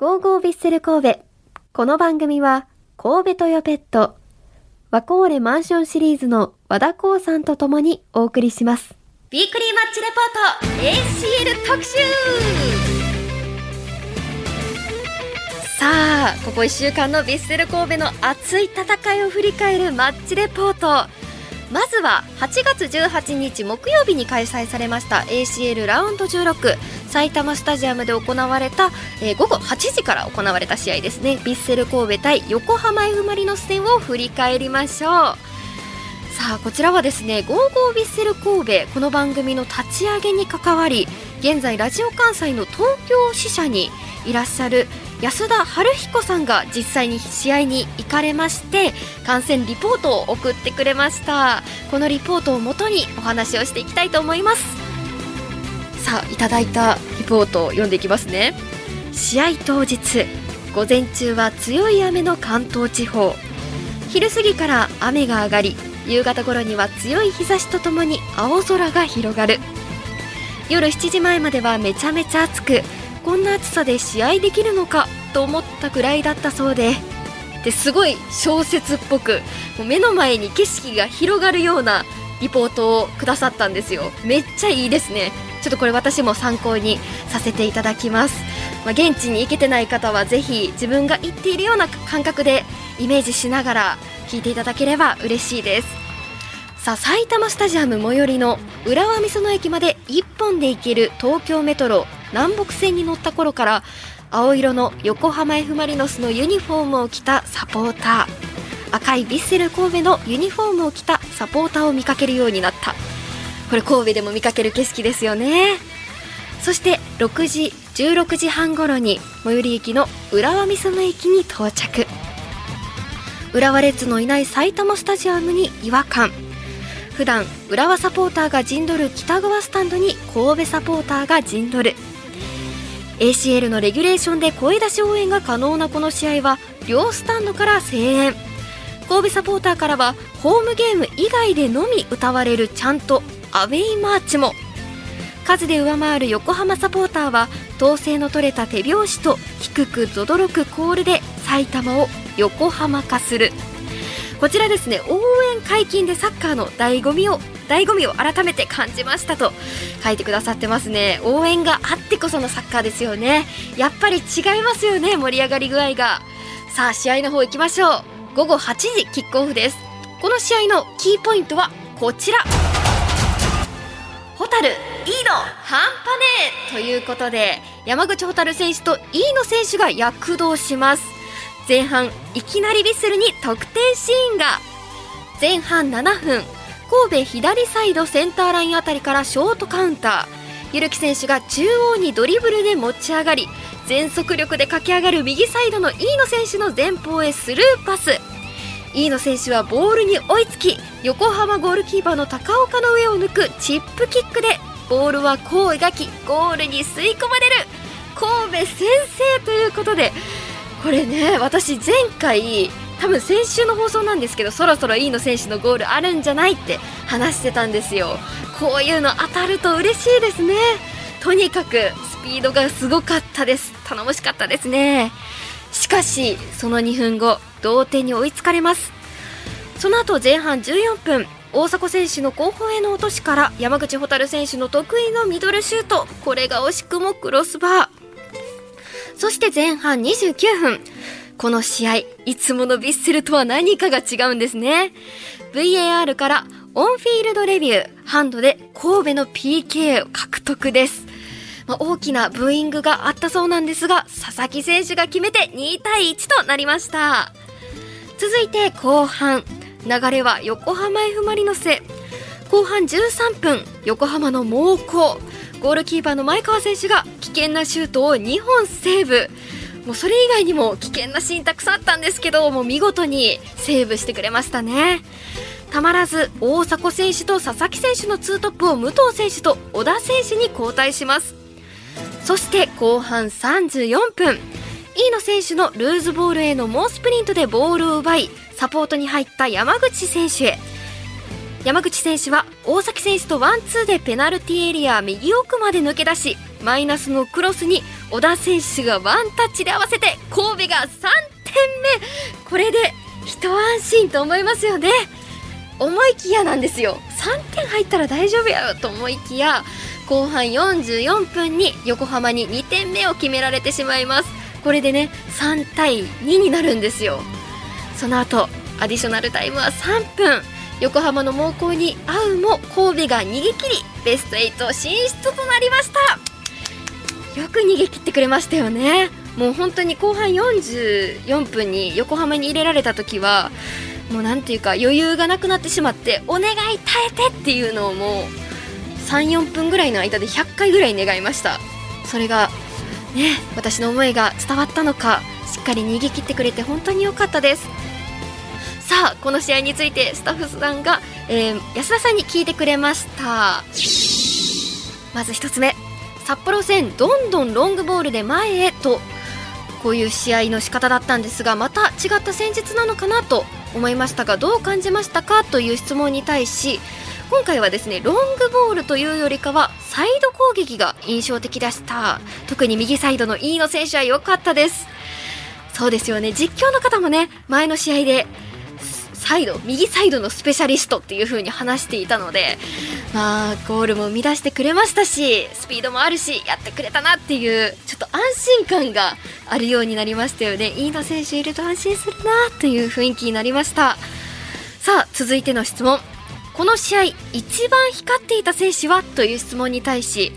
ゴーゴービッセル神戸。この番組は、神戸トヨペット、ワコーレマンションシリーズの和田光さんと共にお送りします。ビークリーマッチレポート ACL 特集さあここ1週間のヴィッセル神戸の熱い戦いを振り返るマッチレポートまずは8月18日木曜日に開催されました ACL ラウンド16埼玉スタジアムで行われた、えー午後8時から行われた試合ですね。ヴィッセル神戸対横浜 F・ マリノス戦を振り返りましょう。さあこちらはですね「ゴーゴービッセル神戸」この番組の立ち上げに関わり現在ラジオ関西の東京支社にいらっしゃる安田春彦さんが実際に試合に行かれまして観戦リポートを送ってくれました。このリポートをもとにお話をしていきたいと思います。さあいただいたリポートを読んでいきますね。試合当日午前中は強い雨の関東地方。昼過ぎから雨が上がり夕方頃には強い日差しとともに青空が広がる。夜7時前まではめちゃめちゃ暑くこんな暑さで試合できるのかと思ったくらいだったそうで。ですごい小説っぽくもう目の前に景色が広がるようなリポートをくださったんですよ。めっちゃいいですね。ちょっとこれ私も参考にさせていただきます、まあ、現地に行けてない方はぜひ自分が行っているような感覚でイメージしながら聞いていただければ嬉しいです。さあ埼玉スタジアム最寄りの浦和美園駅まで1本で行ける東京メトロ南北線に乗った頃から青色の横浜 F・ マリノスのユニフォームを着たサポーター。赤いヴィッセル神戸のユニフォームを着たサポーターを見かけるようになった。これ神戸でも見かける景色ですよね。そして6時16時半頃に最寄り駅の浦和美園駅に到着。浦和レッズのいない埼玉スタジアムに違和感。普段浦和サポーターが陣取る北側スタンドに神戸サポーターが陣取る。ACL のレギュレーションで声出し応援が可能なこの試合は両スタンドから声援。神戸サポーターからはホームゲーム以外でのみ歌われるちゃんとアウェイマーチも。数で上回る横浜サポーターは統制の取れた手拍子と低くぞどろくコールで埼玉を横浜化する。こちらですね応援解禁でサッカーの醍醐味を醍醐味を改めて感じましたと書いてくださってますね。応援があってこそのサッカーですよね。やっぱり違いますよね盛り上がり具合が。さあ試合の方行きましょう。午後8時キックオフです。この試合のキーポイントはこちら。ホタル、イーノ、半端ねえということで山口ホタル選手とイーノ選手が躍動します。前半いきなりヴィッセルに得点シーンが。前半7分神戸左サイドセンターラインあたりからショートカウンター。ゆるき選手が中央にドリブルで持ち上がり全速力で駆け上がる右サイドの飯野選手の前方へスルーパス。飯野選手はボールに追いつき横浜ゴールキーパーの高岡の上を抜くチップキックでボールは弧を描きゴールに吸い込まれる。神戸先制ということでこれね私前回多分先週の放送なんですけどそろそろ飯野選手のゴールあるんじゃないって話してたんですよ。こういうの当たると嬉しいですね。とにかくスピードがすごかったです。頼もしかったですね。しかしその2分後同点に追いつかれます。その後前半14分大迫選手の後方への落としから山口蛍選手の得意のミドルシュート。これが惜しくもクロスバー。そして前半29分この試合いつものヴィッセルとは何かが違うんですね。VAR からオンフィールドレビューハンドで神戸の PK を獲得です。まあ、大きなブーイングがあったそうなんですが佐々木選手が決めて2対1となりました。続いて後半流れは横浜 F・ マリノスへ。後半13分横浜の猛攻。ゴールキーパーの前川選手が危険なシュートを2本セーブ。もうそれ以外にも危険なシーンたくさんあったんですけどもう見事にセーブしてくれましたね。たまらず大迫選手と佐々木選手のツートップを武藤選手と小田選手に交代します。そして後半34分。飯野選手のルーズボールへの猛スプリントでボールを奪いサポートに入った山口選手へ。山口選手は大崎選手とワンツーでペナルティーエリア右奥まで抜け出しマイナスのクロスに小田選手がワンタッチで合わせて神戸が3点目。これで一安心と思いますよね。思いきやなんですよ。3点入ったら大丈夫やろと思いきや後半44分に横浜に2点目を決められてしまいます。これでね3対2になるんですよ。その後アディショナルタイムは3分。横浜の猛攻に遭うも神戸が逃げ切りベスト8進出となりました。よく逃げ切ってくれましたよね。もう本当に後半44分に横浜に入れられた時はもうなんていうか余裕がなくなってしまってお願い耐えてっていうのをもう34分ぐらいの間で100回ぐらい願いました。それがね私の思いが伝わったのかしっかり逃げ切ってくれて本当に良かったです。さあこの試合についてスタッフさんが、えー、安田さんに聞いてくれました。まず1つ目。札幌戦どんどんロングボールで前へとこういう試合の仕方だったんですがまた違った戦術なのかなと思いましたがどう感じましたかという質問に対し今回はですねロングボールというよりかはサイド攻撃が印象的でした。特に右サイドの飯野選手は良かったです。そうですよね。実況の方もね前の試合でサイド右サイドのスペシャリストっていう風に話していたのでまあゴールも生み出してくれましたしスピードもあるしやってくれたなっていうちょっと安心感があるようになりましたよね。飯野選手いると安心するなという雰囲気になりました。さあ続いての質問。この試合一番光っていた選手は？という質問に対し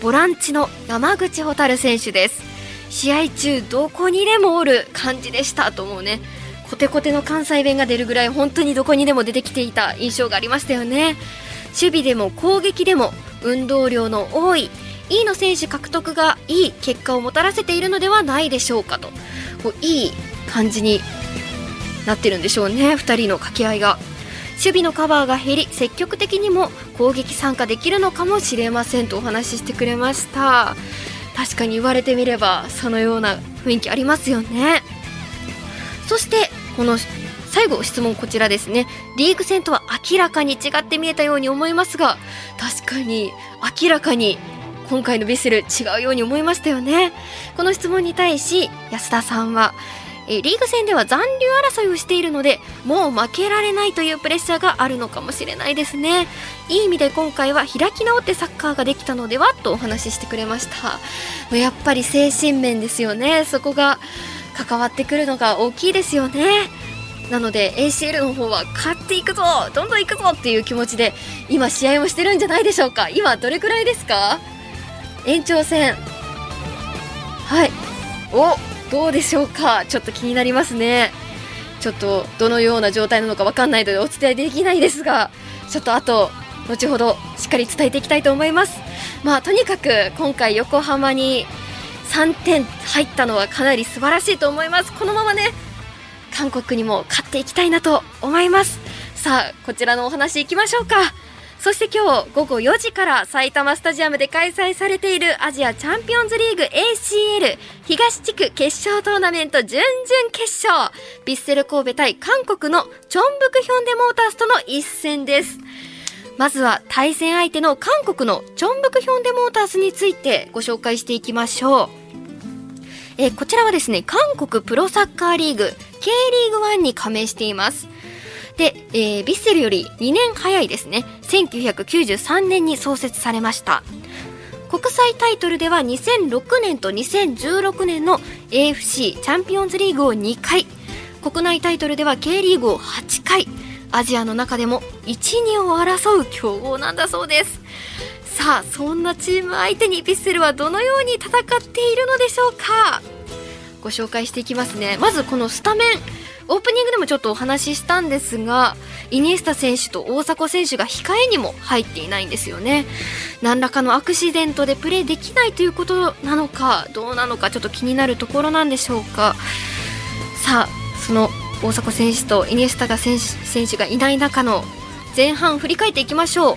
ボランチの山口蛍選手です。試合中どこにでもおる感じでしたと思うね。コテコテの関西弁が出るぐらい本当にどこにでも出てきていた印象がありましたよね。守備でも攻撃でも運動量の多い飯野選手獲得がいい結果をもたらせているのではないでしょうかと。こういい感じになってるんでしょうね2人の掛け合いが。守備のカバーが減り積極的にも攻撃参加できるのかもしれませんとお話ししてくれました。確かに言われてみればそのような雰囲気ありますよね。そしてこの最後質問こちらですね。リーグ戦とは明らかに違って見えたように思いますが確かに明らかに今回のヴィッセル違うように思いましたよね。この質問に対し安田さんはえリーグ戦では残留争いをしているのでもう負けられないというプレッシャーがあるのかもしれないですね。いい意味で今回は開き直ってサッカーができたのではとお話ししてくれました。やっぱり精神面ですよね。そこが関わってくるのが大きいですよね。なので ACL の方は勝っていくぞどんどんいくぞっていう気持ちで今試合をしてるんじゃないでしょうか。今どれくらいですか？延長戦。はい。おどうでしょうか？ちょっと気になりますね。ちょっとどのような状態なのか分かんないのでお伝えできないですがちょっとあと後ほどしっかり伝えていきたいと思います。まあとにかく今回横浜に3点入ったのはかなり素晴らしいと思います。このままね韓国にも勝っていきたいなと思います。さあこちらのお話いきましょうか。そして今日午後4時から埼玉スタジアムで開催されているアジアチャンピオンズリーグ ACL 東地区決勝トーナメント準々決勝。ヴィッセル神戸対韓国のチョンブクヒョンデモータースとの一戦です。まずは対戦相手の韓国のチョンブクヒョンデモータースについてご紹介していきましょう。え、こちらはですね韓国プロサッカーリーグ K リーグ1に加盟しています。で、えー、ヴィッセルより2年早いですね1993年に創設されました。国際タイトルでは2006年と2016年の AFC チャンピオンズリーグを2回国内タイトルでは K リーグを8回アジアの中でも1、2を争う強豪なんだそうです。さあそんなチーム相手にヴィッセルはどのように戦っているのでしょうか？ご紹介していきますね。まずこのスタメンオープニングでもちょっとお話ししたんですがイニエスタ選手と大迫選手が控えにも入っていないんですよね。何らかのアクシデントでプレーできないということなのかどうなのかちょっと気になるところなんでしょうか。さあその大迫選手とイニエスタが選手選手がいない中の前半振り返っていきましょう。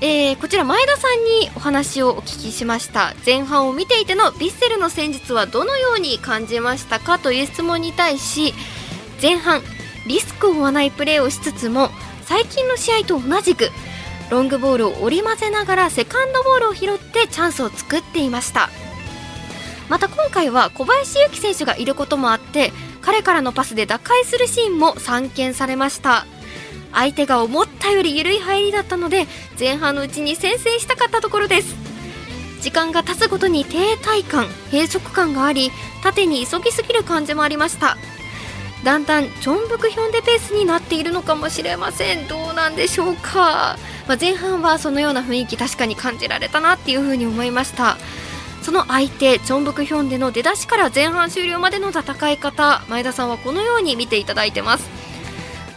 えー、こちら前田さんにお話をお聞きしました。前半を見ていてのヴィッセルの戦術はどのように感じましたかという質問に対し前半リスクを負わないプレーをしつつも最近の試合と同じくロングボールを織り交ぜながらセカンドボールを拾ってチャンスを作っていました。また今回は小林幸選手がいることもあって彼からのパスで打開するシーンも散見されました。相手が思ったより緩い入りだったので前半のうちに先制したかったところです。時間が経つごとに停滞感閉塞感があり縦に急ぎすぎる感じもありました。だんだんチョンブクヒョンデペースになっているのかもしれません。どうなんでしょうか、まあ、前半はそのような雰囲気確かに感じられたなっていうふうに思いました。その相手チョンブクヒョンデの出だしから前半終了までの戦い方前田さんはこのように見ていただいてます。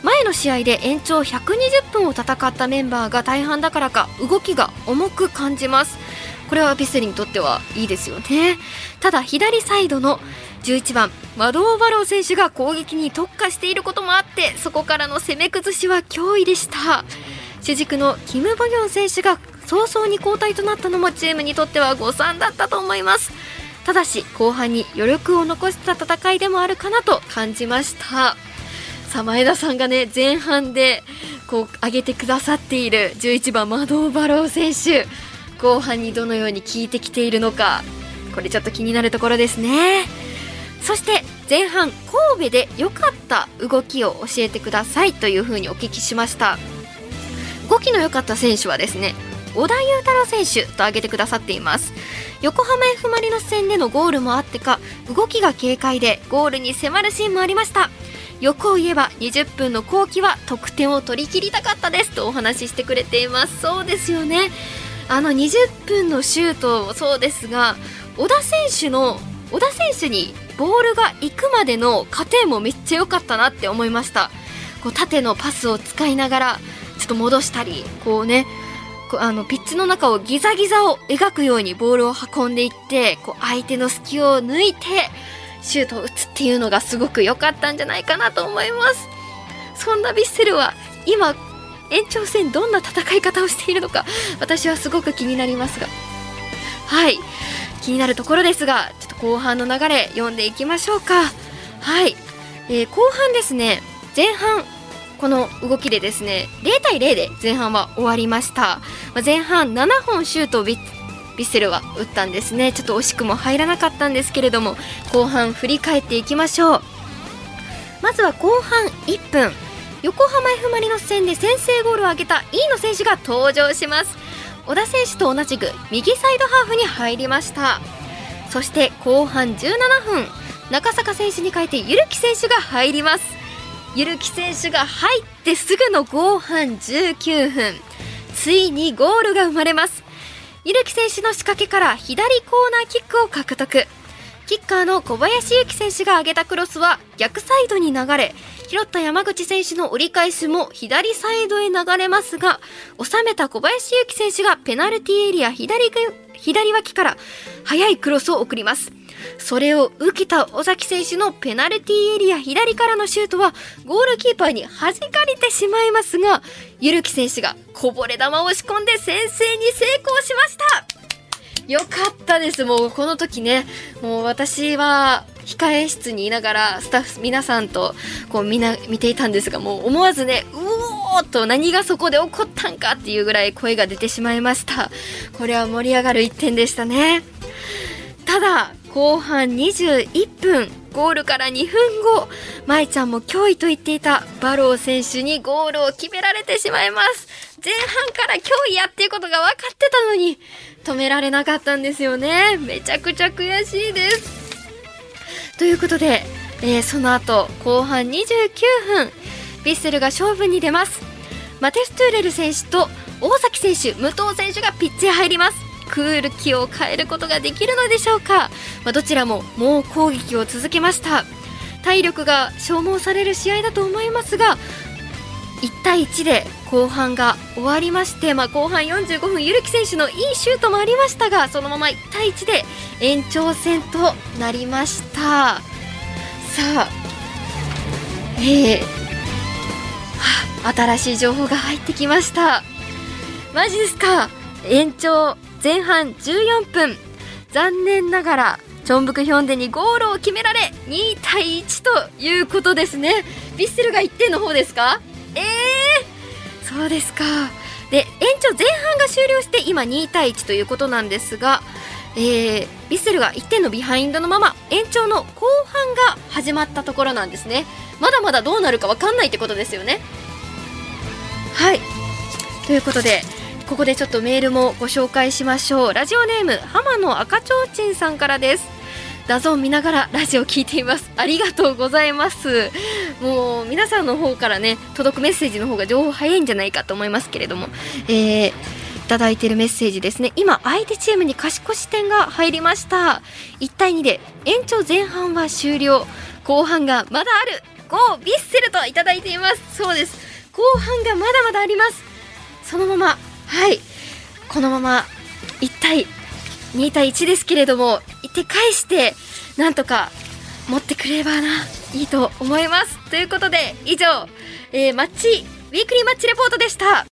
前の試合で延長120分を戦ったメンバーが大半だからか動きが重く感じます。これはビスリにとってはいいですよね。ただ左サイドの11番マドーバロー選手が攻撃に特化していることもあってそこからの攻め崩しは脅威でした。主軸のキム・ボギョン選手が早々に交代となったのもチームにとっては誤算だったと思います。ただし後半に余力を残した戦いでもあるかなと感じました。さあ前田さんがね前半でこう上げてくださっている11番マドーバロー選手。後半にどのように効いてきているのか。これちょっと気になるところですね。そして前半神戸で良かった動きを教えてくださいというふうにお聞きしました。動きの良かった選手はですね小田裕太郎選手と挙げてくださっています。横浜 F・ マリノス戦でのゴールもあってか動きが軽快でゴールに迫るシーンもありました。欲を言えば20分の後期は得点を取り切りたかったですとお話ししてくれています。そうですよね。あの20分のシュートもそうですが小田選手の小田選手にボールが行くまでの過程もめっちゃ良かったなって思いました。こう縦のパスを使いながらちょっと戻したりこうねあのピッチの中をギザギザを描くようにボールを運んでいってこう相手の隙を抜いてシュートを打つっていうのがすごく良かったんじゃないかなと思います。そんなヴィッセルは今延長戦どんな戦い方をしているのか 私はすごく気になりますが。はい。気になるところですがちょっと後半の流れ読んでいきましょうか。はい、えー、後半ですね。前半この動きでですね0対0で前半は終わりました、まあ、前半7本シュートをビッセルは打ったんですね。ちょっと惜しくも入らなかったんですけれども後半振り返っていきましょう。まずは後半1分。横浜 F・ マリノス戦で先制ゴールを挙げた飯野選手が登場します。小田選手と同じく右サイドハーフに入りました。そして後半17分。中坂選手に変えてゆるき選手が入ります。ゆるき選手が入ってすぐの後半19分。ついにゴールが生まれます。ゆるき選手の仕掛けから左コーナーキックを獲得。キッカーの小林幸選手が上げたクロスは逆サイドに流れ拾った山口選手の折り返しも左サイドへ流れますが収めた小林幸選手がペナルティーエリア左左脇から速いクロスを送ります。それを受けた尾崎選手のペナルティーエリア左からのシュートはゴールキーパーに弾かれてしまいますがゆるき選手がこぼれ球を押し込んで先制に成功しましたよかったです。もうこの時ね、もう私は控え室にいながらスタッフ皆さんとこうみな見ていたんですが、もう思わずね、うおーと何がそこで起こったんかっていうぐらい声が出てしまいました。これは盛り上がる1点でしたね。ただ、後半21分、ゴールから2分後、舞ちゃんも脅威と言っていたバロー選手にゴールを決められてしまいます。前半から脅威やっていうことが分かってたのに、止められなかったんですよね。めちゃくちゃ悔しいです。ということで、えー、その後後半29分ヴィッセルが勝負に出ます。マテストゥーレル選手と大崎選手武藤選手がピッチへ入ります。クール気を変えることができるのでしょうか、まあ、どちらも猛攻撃を続けました。体力が消耗される試合だと思いますが1対1で後半が終わりまして、まあ、後半45分、ゆるき選手のいいシュートもありましたがそのまま1対1で延長戦となりました。さあ、えー、は新しい情報が入ってきました。マジですか？延長前半14分。残念ながらチョンブクヒョンデにゴールを決められ2対1ということですね。ヴィッセルが1点の方ですか？えー、そうですか。で延長前半が終了して今2対1ということなんですが、えー、ヴィッセルが1点のビハインドのまま延長の後半が始まったところなんですね。まだまだどうなるか分かんないってことですよね。はい。ということでここでちょっとメールもご紹介しましょう。ラジオネーム浜野赤ちょうちんさんからです。 DAZN 見ながらラジオ聞いています。ありがとうございます。もう皆さんの方からね届くメッセージの方が情報早いんじゃないかと思いますけれども。えーいただいているメッセージですね。今相手チームに勝ち越し点が入りました。1対2で延長前半は終了。後半がまだある。ゴービッセルといただいています。そうです。後半がまだまだあります。そのままはい。このまま1対2対1ですけれども1点返してなんとか持ってくれればないいと思います。ということで以上、えーマッチウィークリーマッチレポートでした。